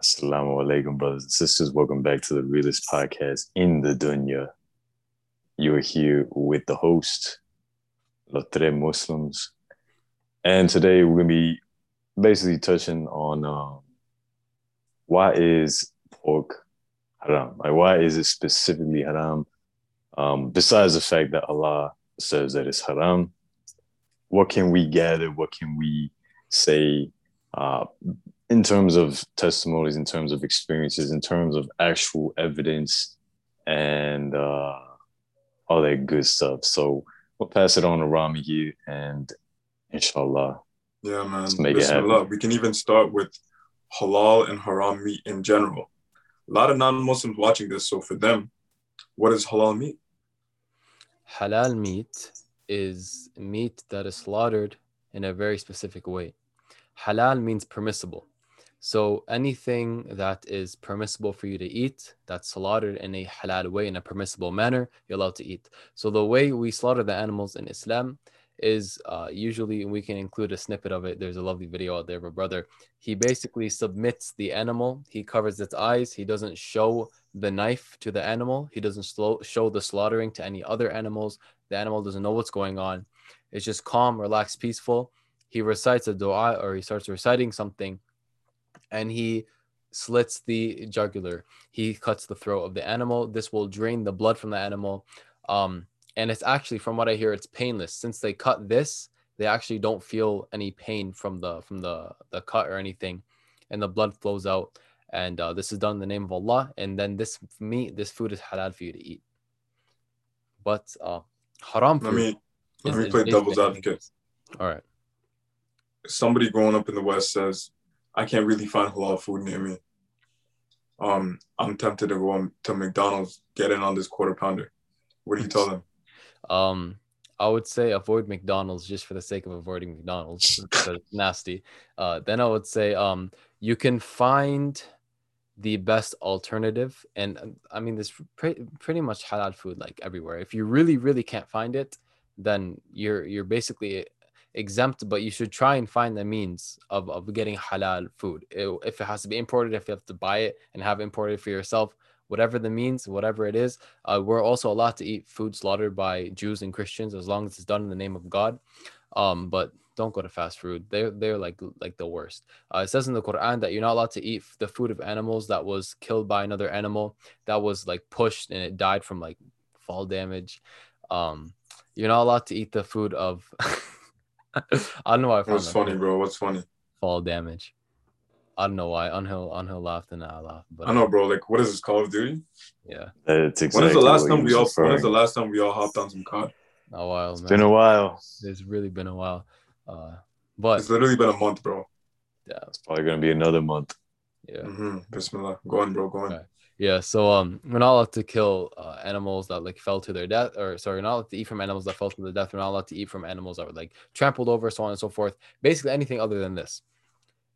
Assalamu alaikum, brothers and sisters. Welcome back to the realest podcast in the dunya. You are here with the host, Los Tres Muslims. And today we're going to be basically touching on um, why is pork haram? Like, why is it specifically haram? Um, besides the fact that Allah says that it's haram, what can we gather? What can we say uh, in terms of testimonies, in terms of experiences, in terms of actual evidence, and uh, all that good stuff? So we'll pass it on to Rami here, and inshallah. Yeah, man. Let's make it happen. We can even start with halal and haram meat in general. A lot of non-Muslims watching this, so for them, what is halal meat? Halal meat is meat that is slaughtered in a very specific way. Halal means permissible. So anything that is permissible for you to eat, that's slaughtered in a halal way, in a permissible manner, you're allowed to eat. So the way we slaughter the animals in Islam is uh, usually, and we can include a snippet of it. There's a lovely video out there a brother. He basically submits the animal. He covers its eyes. He doesn't show the knife to the animal. He doesn't slow, show the slaughtering to any other animals. The animal doesn't know what's going on. It's just calm, relaxed, peaceful. He recites a dua or he starts reciting something and he slits the jugular. He cuts the throat of the animal. This will drain the blood from the animal. Um, and it's actually, from what I hear, it's painless. Since they cut this, they actually don't feel any pain from the from the the cut or anything, and the blood flows out. And uh, this is done in the name of Allah. And then this meat, this food is halal for you to eat. But uh, haram Let me let me is play devil's advocate. All right. Somebody growing up in the West says, "I can't really find halal food near me." Um, I'm tempted to go on to McDonald's, get in on this quarter pounder. What do you tell them? Um, I would say avoid McDonald's just for the sake of avoiding McDonald's it's nasty. Uh, then I would say um, you can find the best alternative, and um, I mean this pre- pretty much halal food like everywhere. If you really really can't find it, then you're you're basically exempt, but you should try and find the means of, of getting halal food. It- if it has to be imported, if you have to buy it and have it imported for yourself, whatever the means, whatever it is, uh, we're also allowed to eat food slaughtered by Jews and Christians as long as it's done in the name of God. Um, but don't go to fast food. They're they're like like the worst. Uh, it says in the Quran that you're not allowed to eat the food of animals that was killed by another animal that was like pushed and it died from like fall damage. Um, you're not allowed to eat the food of. I don't know why I found What's that funny, funny. bro? What's funny? Fall damage. I don't know why. Anhel Anhel laughed and I laughed. But I know, bro. Like, what is this Call of Duty? yeah, It's exactly When is the last time we all? was When is the last time we all hopped on some COD? a while. It's man. been a while. It's really been a while. Uh, but It's literally been a month, bro. yeah, It's probably going to be another month. yeah. Mm-hmm. Bismillah. Go on, bro. Go on. Right. Yeah, so um, we're not allowed to kill uh, animals that like fell to their death, or sorry, we're not allowed to eat from animals that fell to their death. We're not allowed to eat from animals that were like trampled over, so on and so forth. Basically, anything other than this.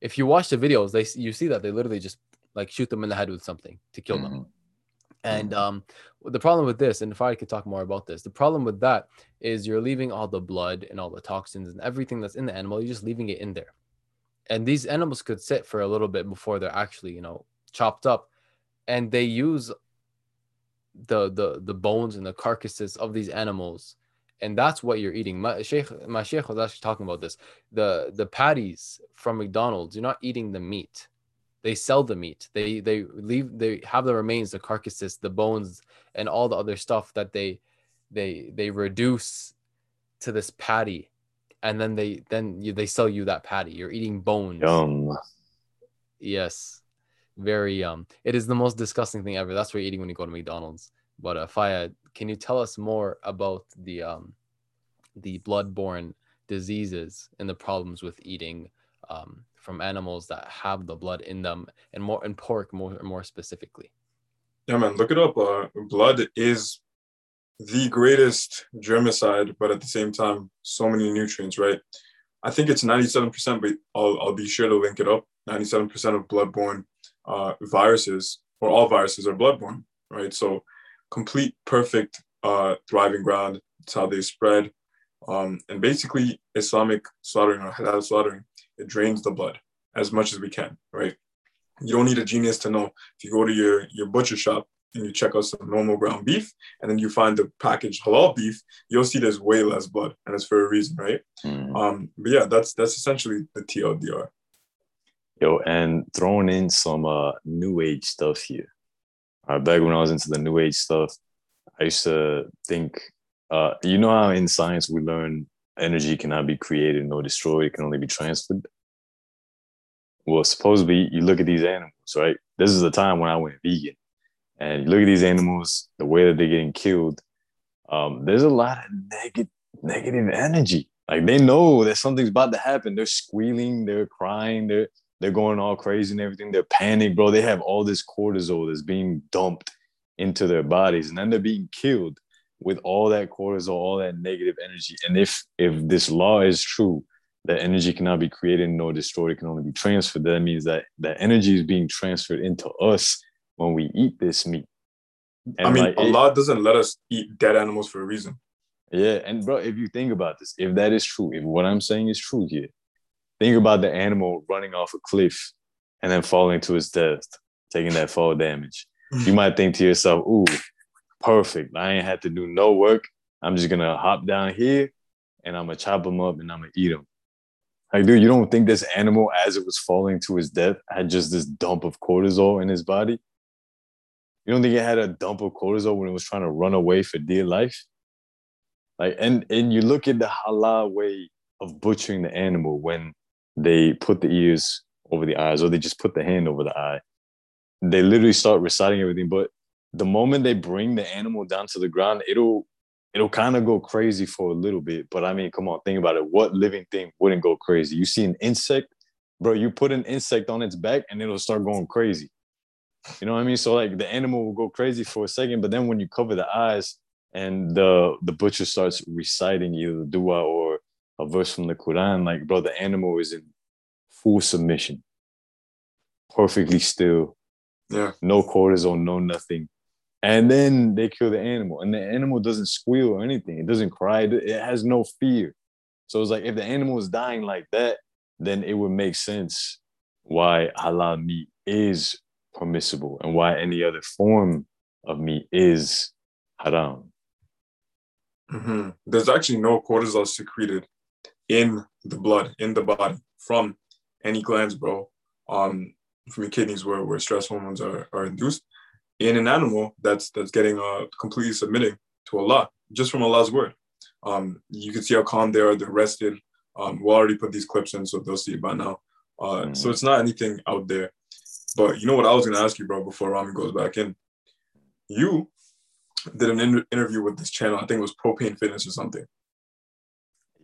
If you watch the videos, they you see that they literally just like shoot them in the head with something to kill them. Mhm. And um, the problem with this, and if I could talk more about this, the problem with that is you're leaving all the blood and all the toxins and everything that's in the animal. You're just leaving it in there, and these animals could sit for a little bit before they're actually, you know, chopped up, and they use the the the bones and the carcasses of these animals, and that's what you're eating. My sheikh, my sheikh was actually talking about this. The the patties from McDonald's, you're not eating the meat they sell the meat they they leave they have the remains the carcasses the bones and all the other stuff that they they they reduce to this patty and then they then you, they sell you that patty you're eating bones Yum. yes very um it is the most disgusting thing ever that's what you're eating when you go to mcdonald's but uh Fayad, can you tell us more about the um the bloodborne diseases and the problems with eating um from animals that have the blood in them and more and pork more more specifically Yeah, man. Look it up. Uh, blood is the greatest germicide, but at the same time, so many nutrients, right? I think it's 97%, but I'll, I'll be sure to link it up. 97% of bloodborne uh, viruses, or all viruses, are bloodborne, right? So, complete, perfect, uh, thriving ground. It's how they spread. Um, and basically, Islamic slaughtering or halal slaughtering, it drains the blood as much as we can, right? You don't need a genius to know. If you go to your, your butcher shop and you check out some normal ground beef, and then you find the packaged halal beef, you'll see there's way less blood, and it's for a reason, right? Mhm. Um, but yeah, that's that's essentially the TLDR. Yo, and throwing in some uh new age stuff here. Uh, back when I was into the new age stuff, I used to think, uh, you know how in science we learn energy cannot be created nor destroyed, it can only be transferred. Well, supposedly you look at these animals, right? This is the time when I went vegan, and you look at these animals, the way that they're getting killed. Um, there's a lot of negative negative energy. Like they know that something's about to happen. They're squealing, they're crying, they're they're going all crazy and everything. They're panicked, bro. They have all this cortisol that's being dumped into their bodies, and then they're being killed with all that cortisol, all that negative energy. And if if this law is true, that energy cannot be created nor destroyed, it can only be transferred. That means that that energy is being transferred into us when we eat this meat. I mean, like, it- Allah doesn't let us eat dead animals for a reason. yeah, and bro, if you think about this, if that is true, if what I'm saying is true here, think about the animal running off a cliff and then falling to his death, taking that fall damage. Mm. You might think to yourself, "Ooh, perfect! I ain't had to do no work. I'm just gonna hop down here and I'm gonna chop him up and I'm gonna eat him." Like, dude, you don't think this animal, as it was falling to his death, had just this dump of cortisol in his body? You don't think it had a dump of cortisol when it was trying to run away for dear life? Like, and and you look at the halal way of butchering the animal when they put the ears over the eyes or they just put the hand over the eye. They literally start reciting everything, but the moment they bring the animal down to the ground, it'll it'll kind of go crazy for a little bit. But I mean, come on, think about it. What living thing wouldn't go crazy? You see an insect, bro, you put an insect on its back and it'll start going crazy. You know what I mean? So like the animal will go crazy for a second, but then when you cover the eyes and the the butcher starts reciting either the dua or a verse from the Quran, like bro, the animal is in full submission, perfectly still, Yeah. no cortisol, no nothing. And then they kill the animal, and the animal doesn't squeal or anything. It doesn't cry. It has no fear. So it's like if the animal is dying like that, then it would make sense why halal meat is permissible and why any other form of meat is haram. hmm There's actually no cortisol secreted in the blood, in the body from any glands, bro. Um, from your kidneys where, where stress hormones are, are induced in an animal that's that's getting uh completely submitting to Allah, just from Allah's word. Um, you can see how calm they are, they're rested. Um, we'll already put these clips in, so they'll see it by now. Uh, so Mhm. it's not anything out there. But you know what I was gonna ask you, bro, before Rami goes back in. You did an inter- interview with this channel. I think it was Propane Fitness or something,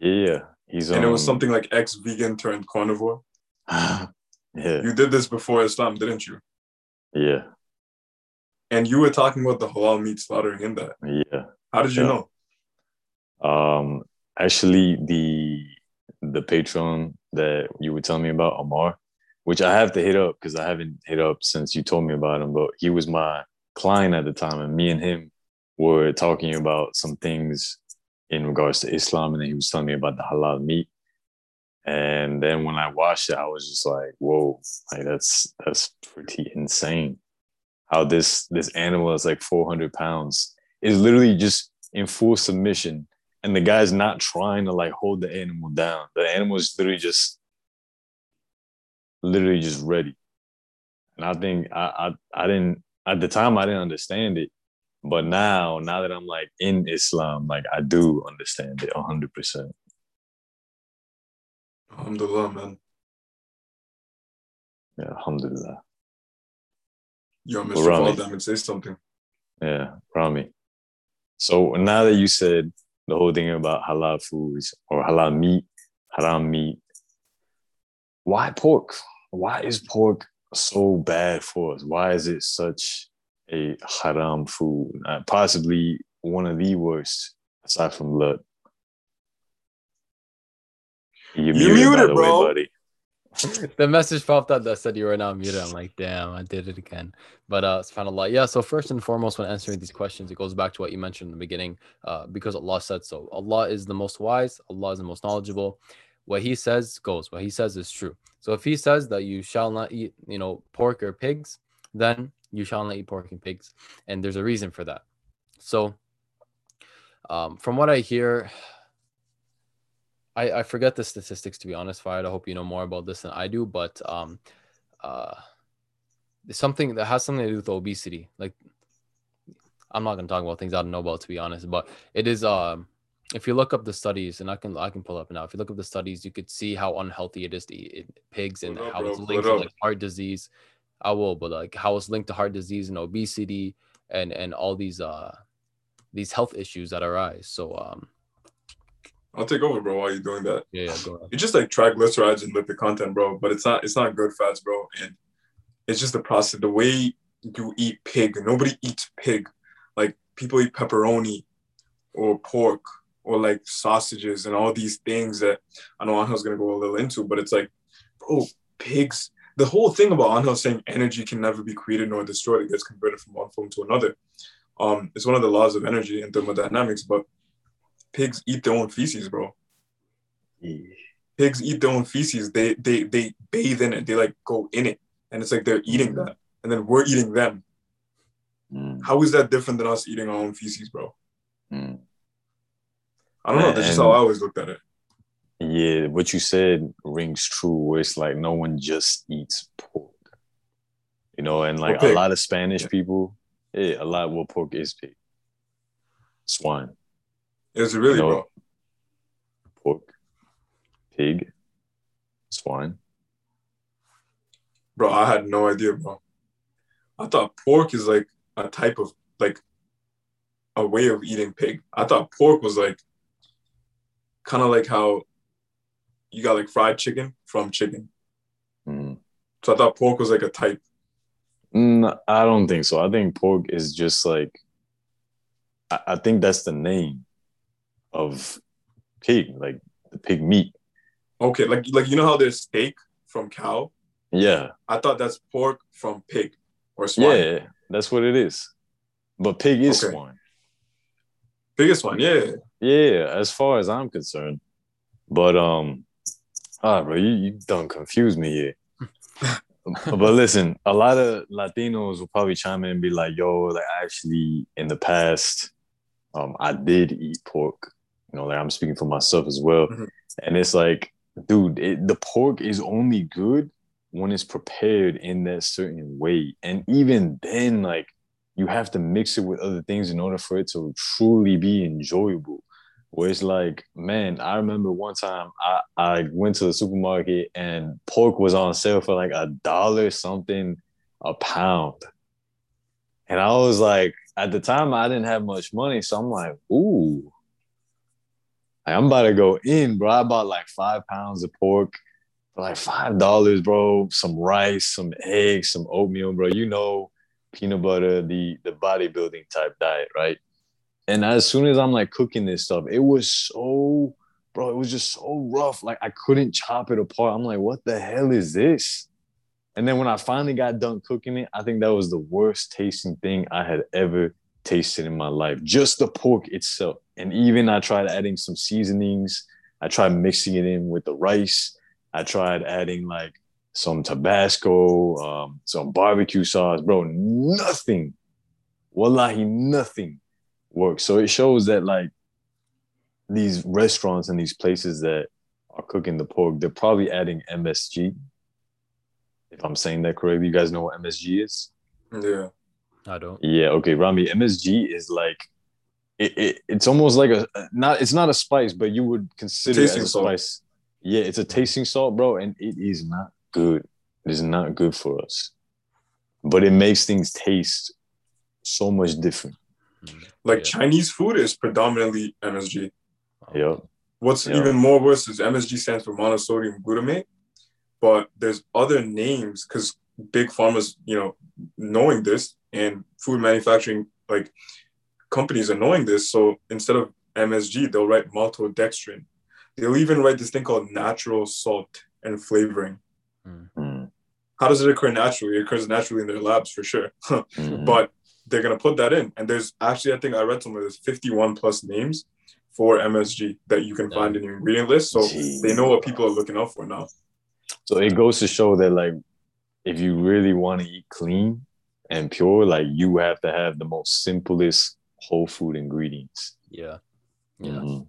Yeah, he's and it was um, something like ex-vegan turned carnivore. yeah, You did this before Islam, didn't you? yeah, And you were talking about the halal meat slaughtering in that. yeah. How did you know? Um, actually, the the patron that you were telling me about, Omar, which I have to hit up because I haven't hit up since you told me about him. But he was my client at the time, and me and him were talking about some things in regards to Islam, and then he was telling me about the halal meat. And then when I watched it, I was just like, "Whoa! Like that's that's pretty insane." How this this animal is like 400 pounds is literally just in full submission and the guy's not trying to like hold the animal down. The animal is literally just literally just ready. And I think I, I I didn't at the time I didn't understand it. But now, now that I'm like in Islam, like I do understand it hundred percent. Alhamdulillah, man. Yeah, alhamdulillah. Yo, Mr. Rami. Valdam, say something. Yeah, Rami. So now that you said the whole thing about halal foods or halal meat, haram meat, why pork? Why is pork so bad for us? Why is it such a haram food? Uh, possibly one of the worst, aside from blood. You're You muted, muted, the bro. way, buddy. the message popped up that said you were now muted. I'm like, damn, I did it again. But uh, subhanAllah. Yeah, so first and foremost, when answering these questions, it goes back to what you mentioned in the beginning, uh, because Allah said so. Allah is the most wise, Allah is the most knowledgeable. what he says goes. What he says is true. So if he says that you shall not eat, you know, pork or pigs, then you shall not eat pork and pigs, and there's a reason for that. So, um, from what I hear, I, I forget the statistics to be honest, Fayed. I hope you know more about this than I do, but um, uh, something that has something to do with obesity. Like, I'm not gonna talk about things I don't know about to be honest, but it is um, if you look up the studies, and I can I can pull up now. If you look up the studies, you could see how unhealthy it is to eat pigs and how it's linked to like heart disease. I will, but like how it's linked to heart disease and obesity and and all these uh these health issues that arise. So um I'll take over, bro. While you're doing that, yeah, yeah go ahead. it's just like triglycerides and lipid content, bro. But it's not it's not good fats, bro. And it's just the process, the way you eat pig. Nobody eats pig. Like people eat pepperoni or pork or like sausages and all these things that I know Angel's gonna go a little into, but it's like, bro, pigs. The whole thing about Angel saying energy can never be created nor destroyed, it gets converted from one form to another. Um, it's one of the laws of energy and thermodynamics, but pigs eat their own feces, bro pigs eat their own feces. They they they bathe in it. They like go in it, and it's like they're eating that, and then we're eating them. Mm, How is that different than us eating our own feces, bro? mm. I don't know. That's just how I always looked at it. Yeah, what you said rings true. Where it's like no one just eats pork, you know, and like a lot of Spanish Yeah. people, yeah, a lot. Well, pork is pig, swine, Is it really, No. bro? pork, pig, swine. Bro, I had no idea, bro. I thought pork is like a type of like a way of eating pig. I thought pork was like kind of like how you got like fried chicken from chicken. Mm. So I thought pork was like a type. Mm, I don't think so. I think pork is just like, I, I think that's the name of pig, like the pig meat. Okay, like like you know how there's steak from cow. Yeah, I thought that's pork from pig or swine. yeah, that's what it is. But pig is Okay. swine. Biggest one, yeah. Yeah, as far as I'm concerned. But um, ah, bro, you, you don't confuse me here. but listen, a lot of Latinos will probably chime in and be like, "Yo, like actually, in the past, um, I did eat pork. You know, like I'm speaking for myself as well. Mhm. And it's like, dude, it, the pork is only good when it's prepared in that certain way, and even then, like you have to mix it with other things in order for it to truly be enjoyable. Where it's like, man, I remember one time I, I went to the supermarket and pork was on sale for like a dollar something a pound. And I was like, at the time I didn't have much money. So I'm like, ooh, I'm about to go in, bro. I bought like five pounds of pork for like five dollars, bro. Some rice, some eggs, some oatmeal, bro. You know, peanut butter, the the bodybuilding type diet, right? And as soon as I'm like cooking this stuff, it was so, bro, it was just so rough. Like I couldn't chop it apart. I'm like, what the hell is this? And then when I finally got done cooking it, I think that was the worst tasting thing I had ever tasted in my life. Just the pork itself. And even I tried adding some seasonings. I tried mixing it in with the rice. I tried adding like some Tabasco, um, some barbecue sauce, bro. Nothing, wallahi, nothing works. So it shows that like these restaurants and these places that are cooking the pork, they're probably adding MSG. If I'm saying that correctly, you guys know what MSG is? Yeah. I don't. Yeah, okay, Rami. MSG is like it, it it's almost like a not it's not a spice, but you would consider it as tasting a salt. spice. Yeah, it's a tasting salt, bro, and it is not good. It is not good for us. But it makes things taste so much different. Like Yeah. Chinese food is predominantly MSG. Yeah. What's Yeah. even more worse is MSG stands for monosodium glutamate, but there's other names because big pharma's, you know, knowing this and food manufacturing like companies are knowing this. So instead of MSG, they'll write maltodextrin. They'll even write this thing called natural salt and flavoring. Mm, How does it occur naturally? It occurs naturally in their labs for sure. mhm. but they're gonna put that in. And there's actually, I think I read somewhere there's 51 plus names for MSG that you can find in your ingredient list. So Jeez. they know what people are looking out for now. So it goes to show that like if you really want to eat clean and pure, like you have to have the most simplest whole food ingredients. Yeah. Yeah. Mhm.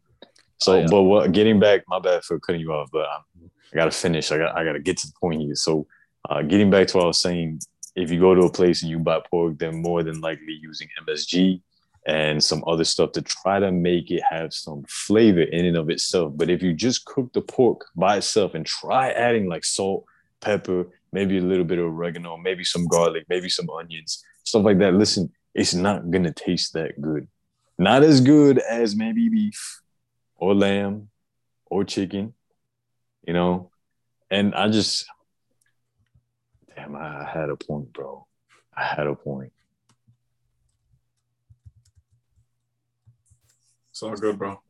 So, Oh, yeah. but what? Getting back, my bad for cutting you off, but um, I gotta finish. I got I gotta get to the point here. So, uh, getting back to what I was saying, if you go to a place and you buy pork, they're more than likely using MSG and some other stuff to try to make it have some flavor in and of itself. But if you just cook the pork by itself and try adding like salt, pepper, maybe a little bit of oregano, maybe some garlic, maybe some onions, stuff like that. Listen, it's not gonna taste that good. Not as good as maybe beef or lamb or chicken, you know. And I just, damn, I had a point, bro. I had a point. It's all good, bro.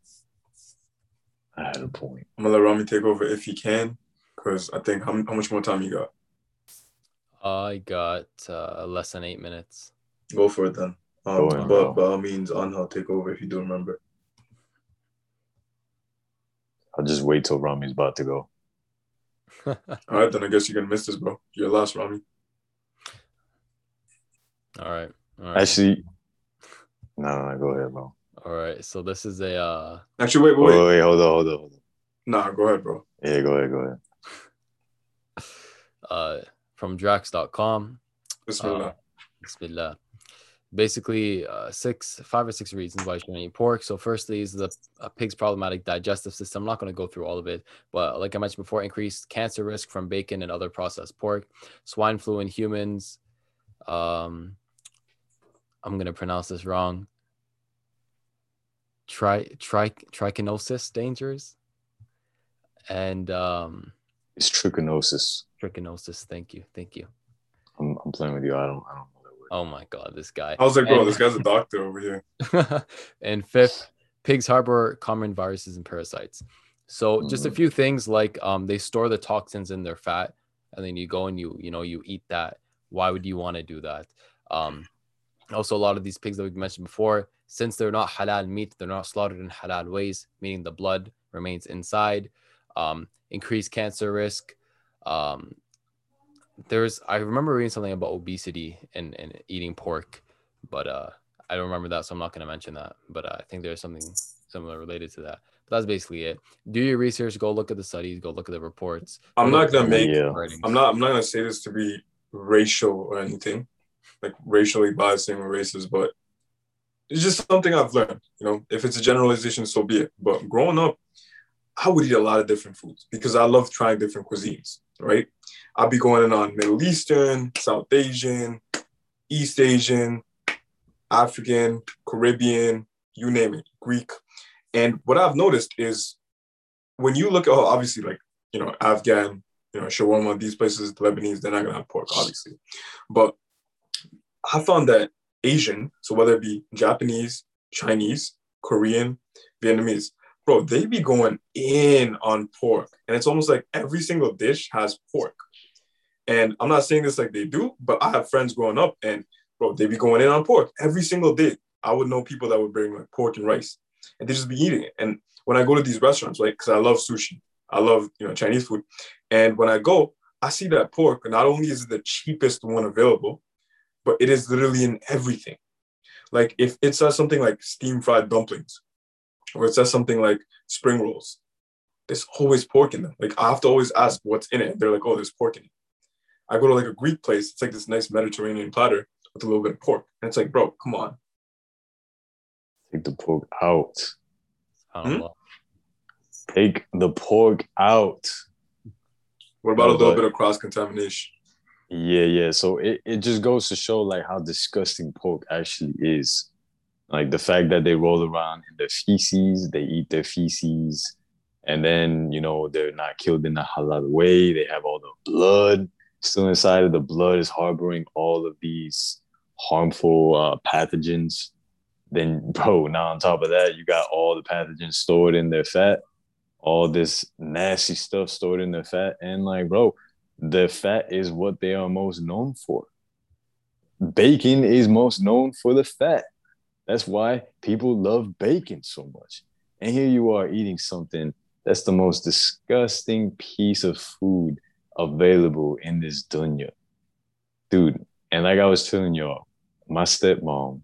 I had a point. I'm gonna let Rami take over if he can, because I think how, how much more time you got? I got uh, less than eight minutes. Go for it then. Um, Go ahead, but bro. by all means, Anhel, take over if you do remember. I'll just wait till Rami's about to go. All right, then I guess you're gonna miss this, bro. You're last, Rami. All right. All right. Actually, no, no, no, go ahead, bro. All right. So this is a uh Actually, wait, wait, Wait, wait. wait, hold on, hold on, hold on. Nah, go ahead, bro. Yeah, go ahead, go ahead. uh from draxe.com. Bismillah. Uh, Bismillah. Basically, uh, six, five or six reasons why you shouldn't eat pork. So, firstly, is the a pig's problematic digestive system. I'm not going to go through all of it, but like I mentioned before, increased cancer risk from bacon and other processed pork, swine flu in humans. Um, I'm going to pronounce this wrong. Tri, tri, trichinosis dangers, and um, It's trichinosis. trichinosis. Thank you, thank you. I'm, I'm playing with you. I don't, I don't know that word. Oh my God, this guy. I was like, bro, And- this guy's a doctor over here. and fifth, pigs harbor common viruses and parasites. So just a Mhm. few things like um, they store the toxins in their fat, and then you go and you you know you eat that. Why would you want to do that? Um, also, a lot of these pigs that we've mentioned before, since they're not halal meat, they're not slaughtered in halal ways, meaning the blood remains inside. Um, increased cancer risk. Um, there's I remember reading something about obesity and, and eating pork, but uh, I don't remember that, so I'm not going to mention that. But uh, I think there's something similar related to that. But that's basically it. Do your research. Go look at the studies. Go look at the reports. I'm not gonna make- Yeah. I'm not. I'm not gonna say this to be racial or anything, like racially biasing or racist, but it's just something I've learned. You know, if it's a generalization, so be it. But growing up, I would eat a lot of different foods because I love trying different cuisines. Right? I'll be going in on Middle Eastern, South Asian, East Asian, African, Caribbean, you name it, Greek. And what I've noticed is when you look at oh, obviously like you know Afghan, you know shawarma, these places, the Lebanese, they're not gonna have pork, obviously. But I found that Asian, so whether it be Japanese, Chinese, Korean, Vietnamese, bro, they be going in on pork, and it's almost like every single dish has pork. And I'm not saying this like they do, but I have friends growing up, and bro, they be going in on pork every single day. I would know people that would bring like pork and rice, and they just be eating it. And when I go to these restaurants, right, because I love sushi, I love you know Chinese food, and when I go, I see that pork. Not only is it the cheapest one available, but it is literally in everything. Like if it says something like steam fried dumplings, or it says something like spring rolls, there's always pork in them. Like I have to always ask what's in it. They're like, oh, there's pork in it. I go to like a Greek place. It's like this nice Mediterranean platter with a little bit of pork, and it's like, bro, come on. Take the pork out. SubhanAllah. Hmm? Take the pork out. What about a little but- bit of cross contamination? Yeah, yeah. So it, it just goes to show like how disgusting pork actually is. Like the fact that they roll around in their feces, they eat their feces, and then you know they're not killed in a halal way. They have all the blood still inside of the blood is harboring all of these harmful uh, pathogens. Then, bro, now on top of that, you got all the pathogens stored in their fat, all this nasty stuff stored in their fat, and like, bro, the fat is what they are most known for. Bacon is most known for the fat. That's why people love bacon so much. And here you are eating something that's the most disgusting piece of food available in this dunya. Dude, and like I was telling y'all, my stepmom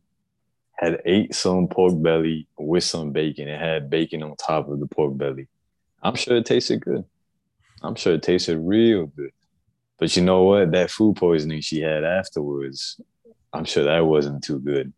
had ate some pork belly with some bacon. It had bacon on top of the pork belly. I'm sure it tasted good. I'm sure it tasted real good. But you know what? That food poisoning she had afterwards, I'm sure that wasn't too good.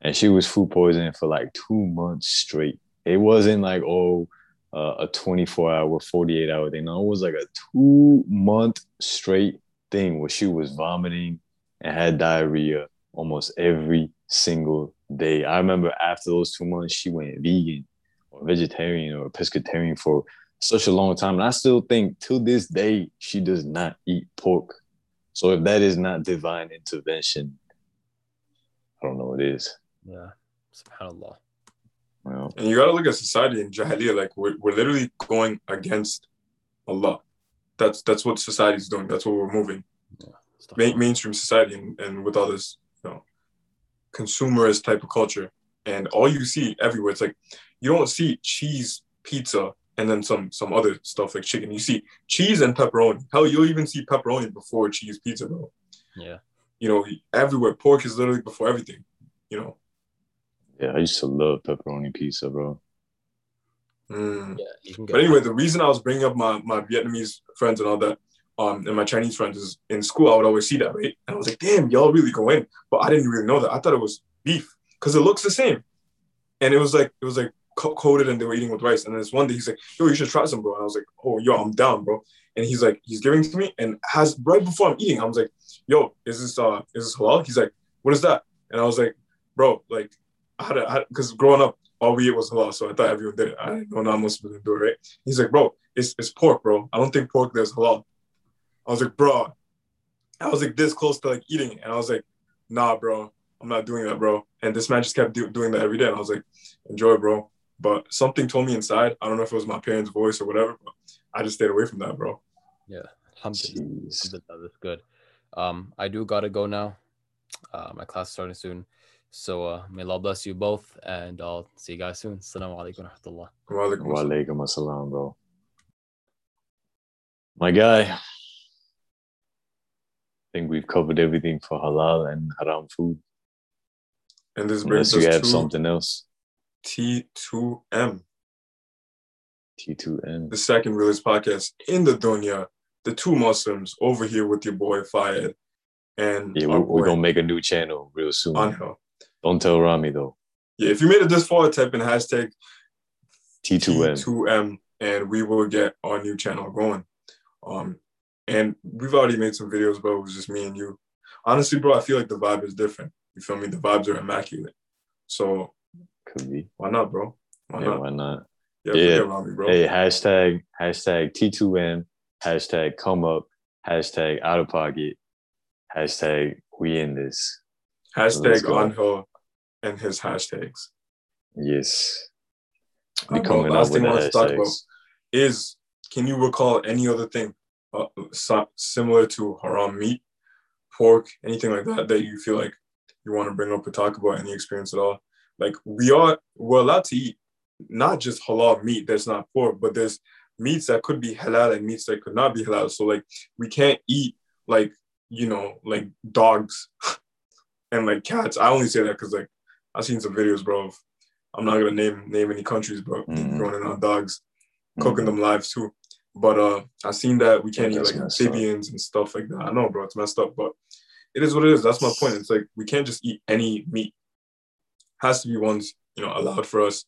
And she was food poisoning for like two months straight. It wasn't like, oh, uh, a 24 hour, 48 hour thing. No, it was like a two month straight thing where she was vomiting and had diarrhea almost every single day. I remember after those two months, she went vegan or vegetarian or pescatarian for such a long time. And I still think to this day, she does not eat pork. So if that is not divine intervention, I don't know what is. Yeah. SubhanAllah. Well, And you gotta look at society in Jahiliyyah, like we're, we're literally going against Allah. That's that's what society's doing. That's what we're moving. Main, mainstream society and, and with all this, you know, consumerist type of culture. And all you see everywhere, it's like you don't see cheese pizza and then some some other stuff like chicken. You see cheese and pepperoni. Hell, you'll even see pepperoni before cheese pizza, bro. Yeah. You know, everywhere. Pork is literally before everything. You know. Yeah, I used to love pepperoni pizza, bro. Mm. Yeah. You can But anyway, the reason I was bringing up my, my Vietnamese friends and all that, um, and my Chinese friends is in school, I would always see that, right? And I was like, damn, y'all really go in. But I didn't really know that. I thought it was beef because it looks the same. And it was like, it was like coated and they were eating with rice. And then this one day he's like, yo, you should try some, bro. And I was like, oh, yo, I'm down, bro. And he's like, he's giving it to me. And has right before I'm eating, I was like, yo, is this uh is this halal? He's like, what is that? And I was like, bro, like, I had to, because growing up, all we ate was halal, so I thought everyone did it. I didn't know non-Muslims didn't do it, right? He's like, bro, it's, it's pork, bro. I don't think pork there's halal. I was like, bro, I was like this close to like eating it, and I was like, nah, bro, I'm not doing that, bro. And this man just kept do- doing that every day, and I was like, enjoy, bro. But something told me inside, I don't know if it was my parents' voice or whatever, but I just stayed away from that, bro. Yeah. Alhamdulillah. Jeez. Alhamdulillah, That's good. Um, I do gotta go now. Uh, my class is starting soon. So uh, may Allah bless you both, and I'll see you guys soon. Assalamu alaikum wa rahmatullah. Wa alaikum assalam. Bro. My guy, I think we've covered everything for halal and haram food. And this brings Unless you us have to something else. T2M, T2N. the second realist podcast in the dunya. The two Muslims over here with your boy Fayed and Yeah, we, our we're gonna make a new channel real soon. Angel. Don't tell Rami though. Yeah, if you made it this far, type in hashtag T2N. T2M and we will get our new channel going. Um, and we've already made some videos, but it was just me and you. Honestly, bro, I feel like the vibe is different. You feel me? The vibes are immaculate. So Could be. why not, bro? Why Yeah, not? why not? Yeah, Yeah. forget Rami, bro. Hey, hashtag hashtag T2M, hashtag come up, hashtag out of pocket, hashtag we in this. Hashtag go. Angel and his hashtags. Yes. Uh, Be bro, last thing I want to talk about is can you recall any other thing uh, so- similar to haram meat, pork, anything like that that you feel like you want to bring up or talk about any experience at all? Like we are we're allowed to eat not just halal meat that's not pork, but there's meats that could be halal and meats that could not be halal. So like we can't eat like you know like dogs and like cats. I only say that because like I've seen some videos, bro. Of, I'm not gonna name name any countries, but Mhm. going in on dogs cooking Mhm. them live too. But uh I seen that we can't Yeah, eat like amphibians and stuff like that. I know, bro, it's messed up, but it is what it is. That's my point. It's like we can't just eat any meat. Has to be ones, you know, allowed for us.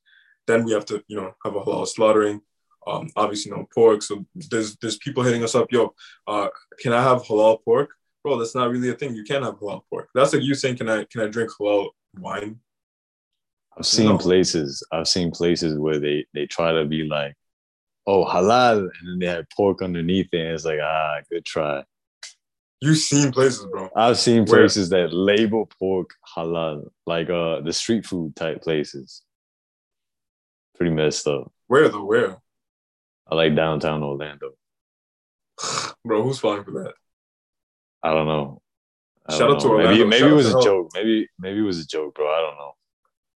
Then we have to, you know, have a halal slaughtering. Um, obviously no pork. So there's there's people hitting us up, yo, uh, can I have halal pork? Bro, that's not really a thing. You can't have halal pork. That's like you saying, can I can I drink halal wine? I've seen No. places. I've seen places where they they try to be like, oh halal, and then they have pork underneath it. And it's like ah, good try. You've seen places, bro. I've seen Where? places that label pork halal, like uh the street food type places. Pretty messed up. Where though? Where? I like downtown Orlando. Bro, who's falling for that? I don't know. I Shout don't out to know. Maybe Orlando. maybe Shout it was a joke. Maybe maybe it was a joke, bro. I don't know.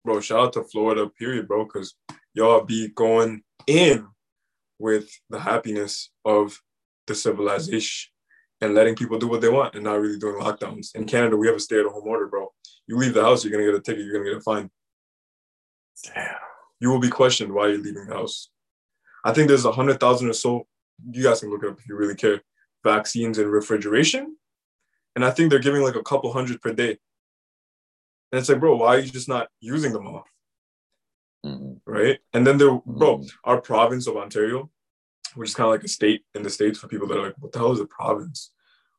Bro, shout out to Florida, period, bro, because y'all be going in with the happiness of the civilization and letting people do what they want and not really doing lockdowns. In Canada, we have a stay at home order, bro. You leave the house, you're gonna get a ticket, you're gonna get a fine. Damn. You will be questioned why you're leaving the house. I think there's a hundred thousand or so. You guys can look it up if you really care. Vaccines and refrigeration, and I think they're giving like a couple hundred per day. And it's like, bro, why are you just not using them all? Mm-hmm. Right? And then there, bro, Mhm. our province of Ontario, which is kind of like a state in the states for people that are like, what the hell is a province?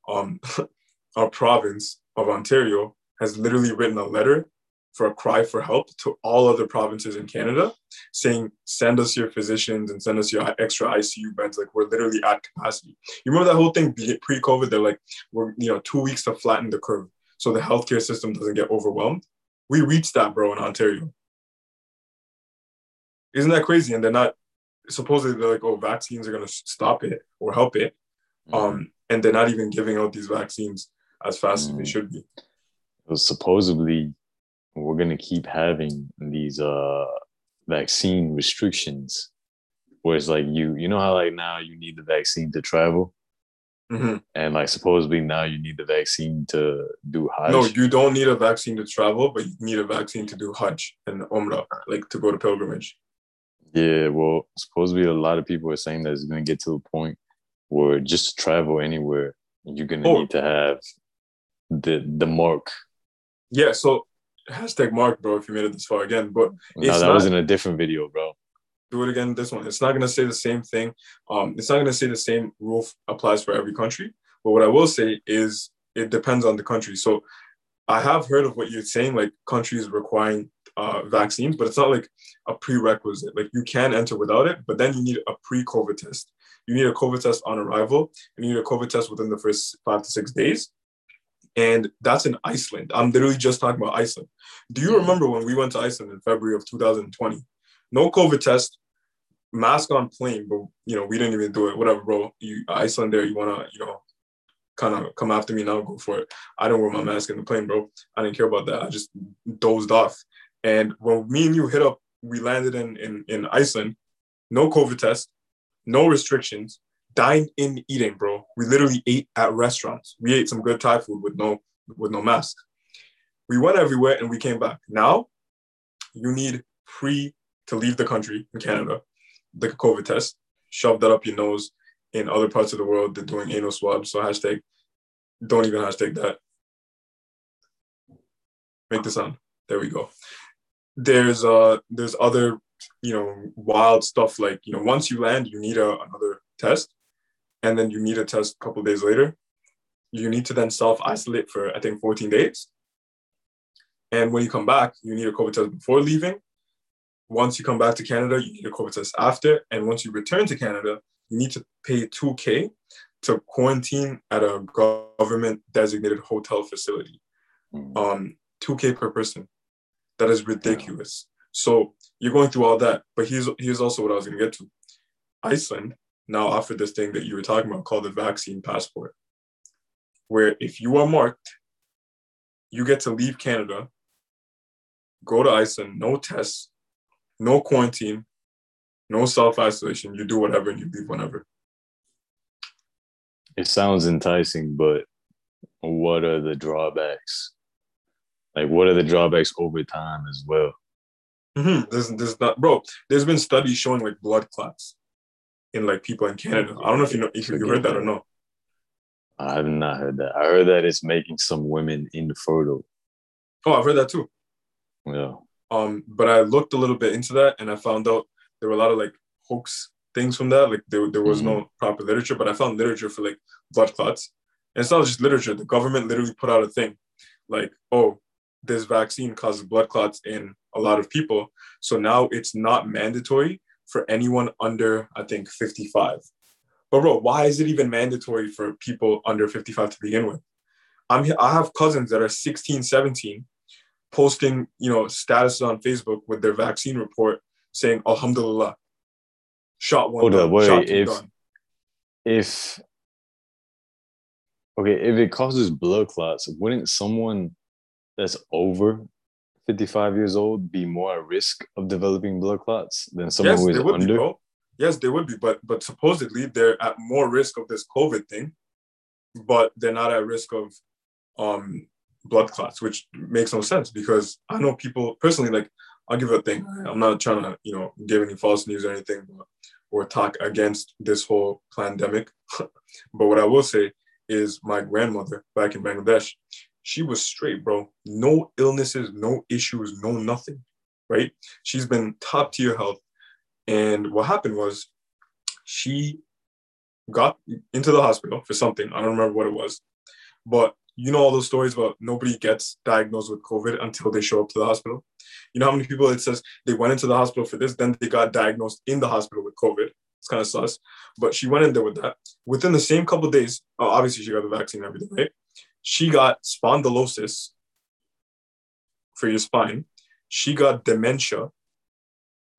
Um, our province of Ontario has literally written a letter for a cry for help to all other provinces in Canada, saying, send us your physicians and send us your extra ICU beds. Like we're literally at capacity. You remember that whole thing pre-COVID? They're like, we're you know two weeks to flatten the curve so the healthcare system doesn't get overwhelmed. We reached that, bro, in Ontario. Isn't that crazy? And they're not supposedly they're like, oh, vaccines are gonna stop it or help it. Mm-hmm. Um, and they're not even giving out these vaccines as fast as they Mm. should be. Supposedly we're gonna keep having these uh vaccine restrictions where it's like you you know how like now you need the vaccine to travel Mhm. and like supposedly now you need the vaccine to do Hajj. No, you don't need a vaccine to travel, but you need a vaccine to do Hajj and Umrah, like to go to pilgrimage. yeah, well, supposedly a lot of people are saying that it's gonna get to the point where just to travel anywhere, you're gonna Oh. need to have the the mark. Yeah, so hashtag Mark, bro, if you made it this far again. But No, that not- was in a different video, bro. Do it again this one. It's not gonna say the same thing. Um, it's not gonna say the same rule applies for every country. But what I will say is it depends on the country. So I have heard of what you're saying, like countries requiring uh, vaccines, but it's not like a prerequisite. Like you can enter without it, but then you need a pre-COVID test. You need a COVID test on arrival, and you need a COVID test within the first five to six days. And that's in Iceland. I'm literally just talking about Iceland. Do you Mhm. remember when we went to Iceland in February of 2020? No COVID test, mask on plane, but you know, we didn't even do it. Whatever, bro. You Iceland there, you wanna, you know, kind of come after me now, go for it. I don't wear my mask in the plane, bro. I didn't care about that. I just dozed off. And when me and you hit up, we landed in in, in Iceland, no COVID test, no restrictions, dine in eating, bro. We literally ate at restaurants. We ate some good Thai food with no with no mask. We went everywhere and we came back. Now you need pre to leave the country in Canada, the COVID test, shove that up your nose. In other parts of the world, they're doing anal swabs. So hashtag, don't even hashtag that. Make the sound. There we go. There's uh there's other you know wild stuff like you know once you land you need a, another test and then you need a test a couple days later you need to then self isolate for i think 14 days and when you come back you need a covid test before leaving once you come back to canada you need a covid test after and once you return to canada you need to pay 2k to quarantine at a government designated hotel facility. Mm. um 2k per person. That is ridiculous. So you're going through all that but here's here's also what i was going to get to. Iceland now offered this thing that you were talking about called the vaccine passport where if you are marked you get to leave canada go to iceland no tests no quarantine no self-isolation you do whatever and you leave whenever It sounds enticing, but what are the drawbacks? Like, what are the drawbacks over time as well? hmm There's, there's not, bro. There's been studies showing like blood clots in like people in Canada. I don't know if you know if you heard that or not. I have not heard that. I heard that it's making some women infertile. Oh, I've heard that too. Yeah. Um, but I looked a little bit into that and I found out there were a lot of like hoax things from that. Like there, there was no proper literature, but I found literature for like blood clots. And it's not just literature. The government literally put out a thing like, oh, this vaccine causes blood clots in a lot of people. So now it's not mandatory for anyone under, I think, 55. But bro, why is it even mandatory for people under 55 to begin with? I'm I have cousins that are 16, 17 posting, you know, statuses on Facebook with their vaccine report saying, Alhamdulillah, shot one, Hold done, up, wait, shot two if- done. If okay, if it causes blood clots, wouldn't someone that's over 55 years old be more at risk of developing blood clots than someone yes, who is they would under? be. Yes, they would be, but but supposedly they're at more risk of this COVID thing, but they're not at risk of um blood clots, which makes no sense because I know people personally. Like, I'll give a thing. I'm not trying to you know give any false news or anything, or talk against this whole pandemic. but what I will say is, my grandmother back in Bangladesh, she was straight, bro. No illnesses, no issues, no nothing. Right? She's been top tier health. And what happened was she got into the hospital for something. I don't remember what it was. But you know all those stories about nobody gets diagnosed with COVID until they show up to the hospital. You know how many people it says they went into the hospital for this, then they got diagnosed in the hospital with COVID. It's kind of sus. But she went in there with that. Within the same couple days, oh, obviously she got the vaccine and everything, right? She got spondylosis for your spine. She got dementia,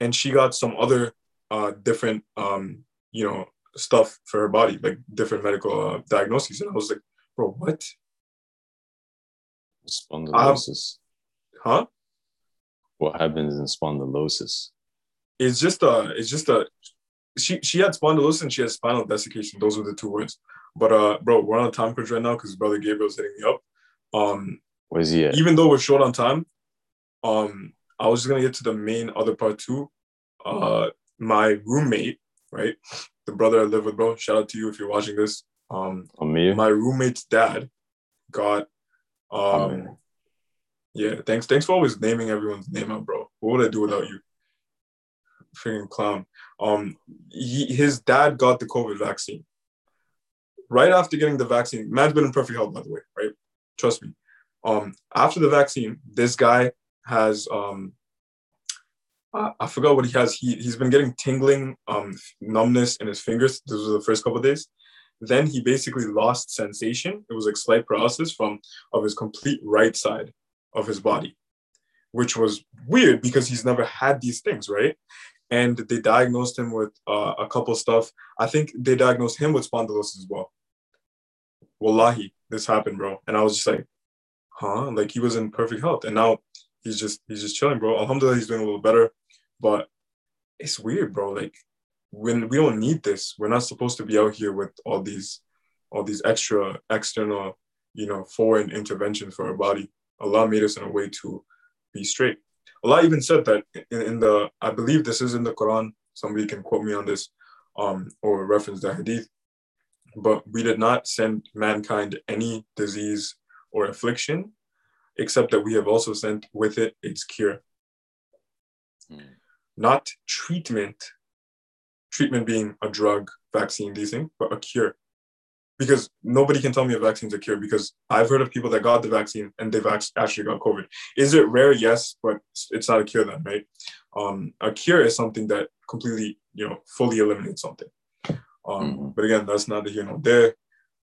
and she got some other uh, different, um, you know, stuff for her body, like different medical uh, diagnoses. And I was like, bro, what? Spondylosis. Huh? what happens in spondylosis? It's just a, it's just a. She she had spondylosis and she had spinal desiccation. Those were the two words. But uh, bro, we're on a time crunch right now because brother Gabriel's hitting me up. Um, Where's he at? even though we're short on time, um, I was just gonna get to the main other part too. Uh, my roommate, right, the brother I live with, bro. Shout out to you if you're watching this. Um, Amir? my roommate's dad got, um, yeah. Thanks, thanks for always naming everyone's name out, bro. What would I do without you? Freaking clown. Um, he, his dad got the COVID vaccine. Right after getting the vaccine, man's been in perfect health, by the way, right? Trust me. Um, after the vaccine, this guy has um, I, I forgot what he has. He he's been getting tingling, um, numbness in his fingers. This was the first couple days. Then he basically lost sensation. It was like slight paralysis from of his complete right side of his body, which was weird because he's never had these things, right? And they diagnosed him with uh, a couple stuff. I think they diagnosed him with spondylosis as well. Wallahi, this happened, bro. And I was just like, huh? Like he was in perfect health, and now he's just he's just chilling, bro. Alhamdulillah, he's doing a little better, but it's weird, bro. Like when we don't need this, we're not supposed to be out here with all these all these extra external, you know, foreign interventions for our body. Allah made us in a way to be straight. Allah even said that in, in the I believe this is in the Quran. Somebody can quote me on this, um, or reference the hadith. But we did not send mankind any disease or affliction, except that we have also sent with it its cure. Hmm. Not treatment, treatment being a drug, vaccine, these things, but a cure. Because nobody can tell me a vaccine's a cure because I've heard of people that got the vaccine and they've actually got COVID. Is it rare? Yes, but it's- not a cure then, right? Um, a cure is something that completely, you know, fully eliminates something. Um, Mhm. But again, that's neither here nor there.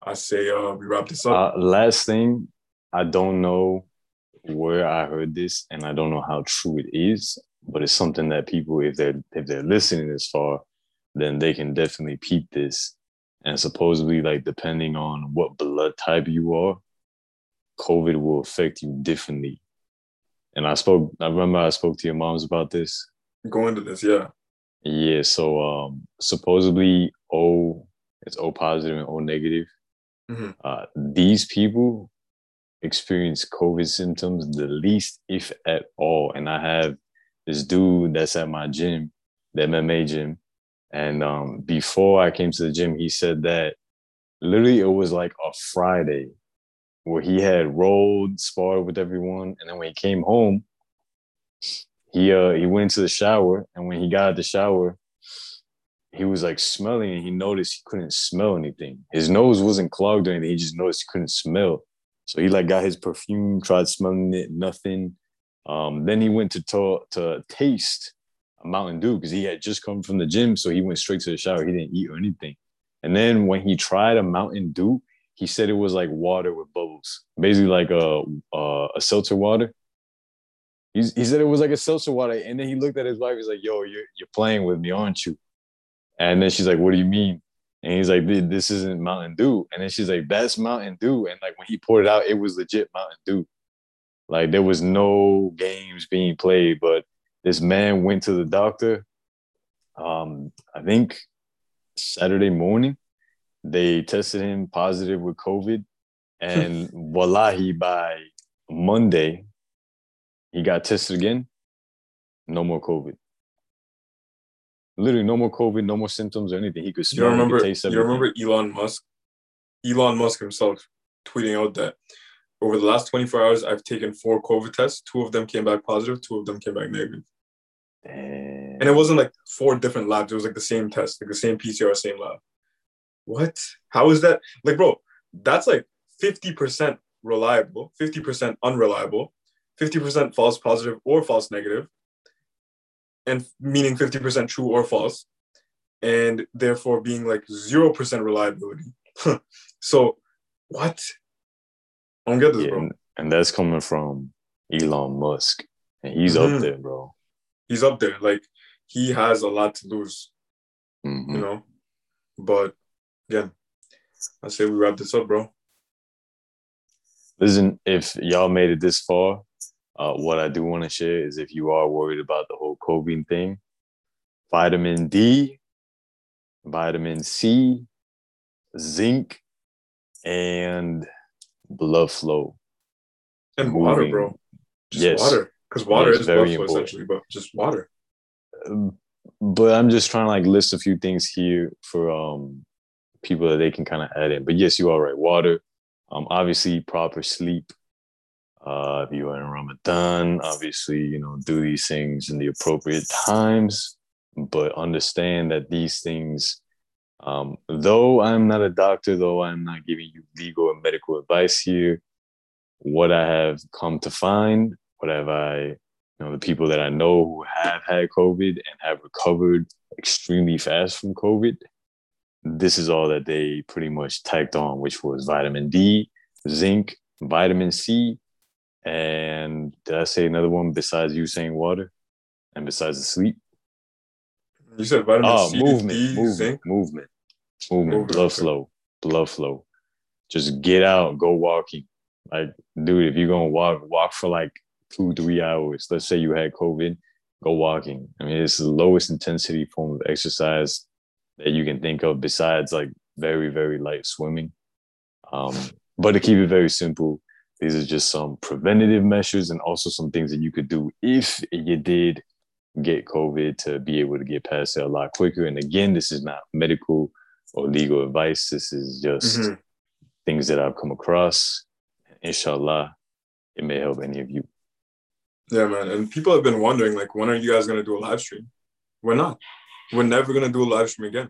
I say uh, we wrap this up. Uh, last thing, I don't know where I heard this, and I don't know how true it is, but it's something that people, if they're if they're listening this far, then they can definitely peep this. And supposedly, like depending on what blood type you are, COVID will affect you differently. And I spoke. I remember I spoke to your moms about this. Go into this, yeah. Yeah. So um, supposedly O it's O positive and O negative. Mhm. Uh, these people experience COVID symptoms the least, if at all. And I have this dude that's at my gym, the MMA gym. And um, before I came to the gym, he said that literally it was like a Friday where he had rolled, sparred with everyone. And then when he came home, he uh he went to the shower. And when he got out the shower, he was like smelling and he noticed he couldn't smell anything. His nose wasn't clogged or anything. He just noticed he couldn't smell. So he like got his perfume, tried smelling it, nothing. Um, then he went to to, to taste Mountain Dew because he had just come from the gym. So he went straight to the shower. He didn't eat or anything. And then when he tried a Mountain Dew, he said it was like water with bubbles, basically like a a, a seltzer water. He, he said it was like a seltzer water. And then he looked at his wife. He's like, "Yo, you're you're playing with me, aren't you?" And then she's like, "What do you mean?" And he's like, "This isn't Mountain Dew." And then she's like, "That's Mountain Dew." And like when he poured it out, it was legit Mountain Dew. Like there was no games being played, but this man went to the doctor. Um, I think Saturday morning, they tested him positive with COVID, and wallahi, by Monday, he got tested again. No more COVID. Literally, no more COVID, no more symptoms or anything. He could You smell. he remember? You remember Elon Musk? Elon Musk himself tweeting out that over the last 24 hours, I've taken four COVID tests. Two of them came back positive. Two of them came back negative. Damn. And it wasn't like four different labs. It was like the same test, like the same PCR, same lab. What? How is that? Like, bro, that's like 50% reliable, 50% unreliable, 50% false positive or false negative, and meaning 50% true or false, and therefore being like 0% reliability. so, what? I don't get this, Yeah, bro. and, and that's coming from Elon Musk, and he's Mhm. up there, bro. He's up there. Like, he has a lot to lose. Mhm. you know. But again, I say we wrap this up, bro. Listen, if y'all made it this far, uh, what I do want to share is if you are worried about the whole COVID thing, vitamin D, vitamin C, zinc, and blood flow. And water, bro. Just Yes. water. Because water is very flow important. essentially, but just water. Um, but I'm just trying to like list a few things here for um people that they can kind of add in. But yes, you are right. Water, um, obviously proper sleep. Uh, if you are in Ramadan, obviously you know do these things in the appropriate times. But understand that these things, um, though I'm not a doctor, though I'm not giving you legal and medical advice here, what I have come to find, what have I you know, the people that I know who have had COVID and have recovered extremely fast from COVID, this is all that they pretty much tacked on, which was vitamin D, zinc, vitamin C, and did I say another one besides you saying water and besides the sleep? You said vitamin Oh, C, movement, D, movement, zinc. movement, movement, Movement, blood flow, blood flow. Just get out, go walking. Like, dude, if you're gonna walk, walk for like two, three hours. Let's say you had COVID, go walking. I mean, it's the lowest intensity form of exercise that you can think of besides like very, very light swimming. Um, but to keep it very simple, these are just some preventative measures and also some things that you could do if you did get COVID to be able to get past it a lot quicker. And again, this is not medical or legal advice. This is just Mhm. things that I've come across. Inshallah, it may help any of you. Yeah, man. And people have been wondering, like, when are you guys gonna do a live stream? We're not. We're never gonna do a live stream again.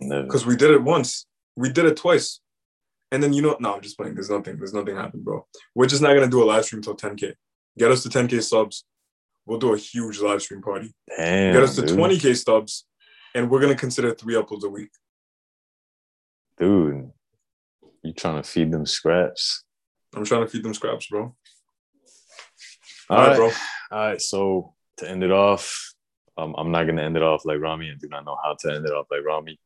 Because we did it once. We did it twice. And then you know, no, I'm just playing. There's nothing. There's nothing happened, bro. We're just not gonna do a live stream until 10k. Get us to 10k subs. We'll do a huge live stream party. Damn, Get us to dude. 20k subs, and we're gonna consider three uploads a week. Dude, you trying to feed them scraps. I'm trying to feed them scraps, bro. All All right, right, bro. All right. So to end it off, um, I'm not gonna end it off like Rami. I do not know how to end it off like Rami.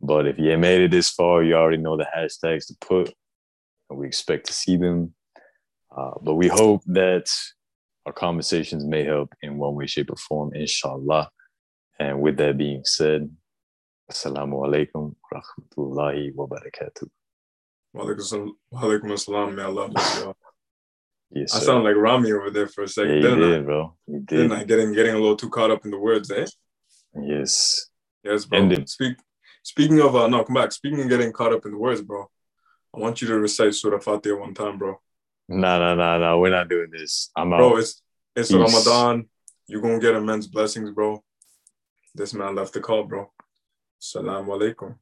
But if you made it this far, you already know the hashtags to put, and we expect to see them. Uh, but we hope that our conversations may help in one way, shape, or form, inshallah. And with that being said, Assalamu alaikum wa rahmatullahi wa barakatuh. Walaikum salam- walaikum assalam. May Allah bless you all. Yes, I sound like Rami over there for a yeah, second. you didn't, did, bro. You did. didn't I? Getting getting a little too caught up in the words, eh? Yes. Yes, bro. End it. Speak. Speaking of, uh, no, come back. Speaking of getting caught up in the words, bro. I want you to recite Surah Fatiha one time, bro. No, no, no, no. We're not doing this. I'm out. Bro, it's it's Peace. Ramadan. You're gonna get immense blessings, bro. This man left the call, bro. Assalamu alaikum.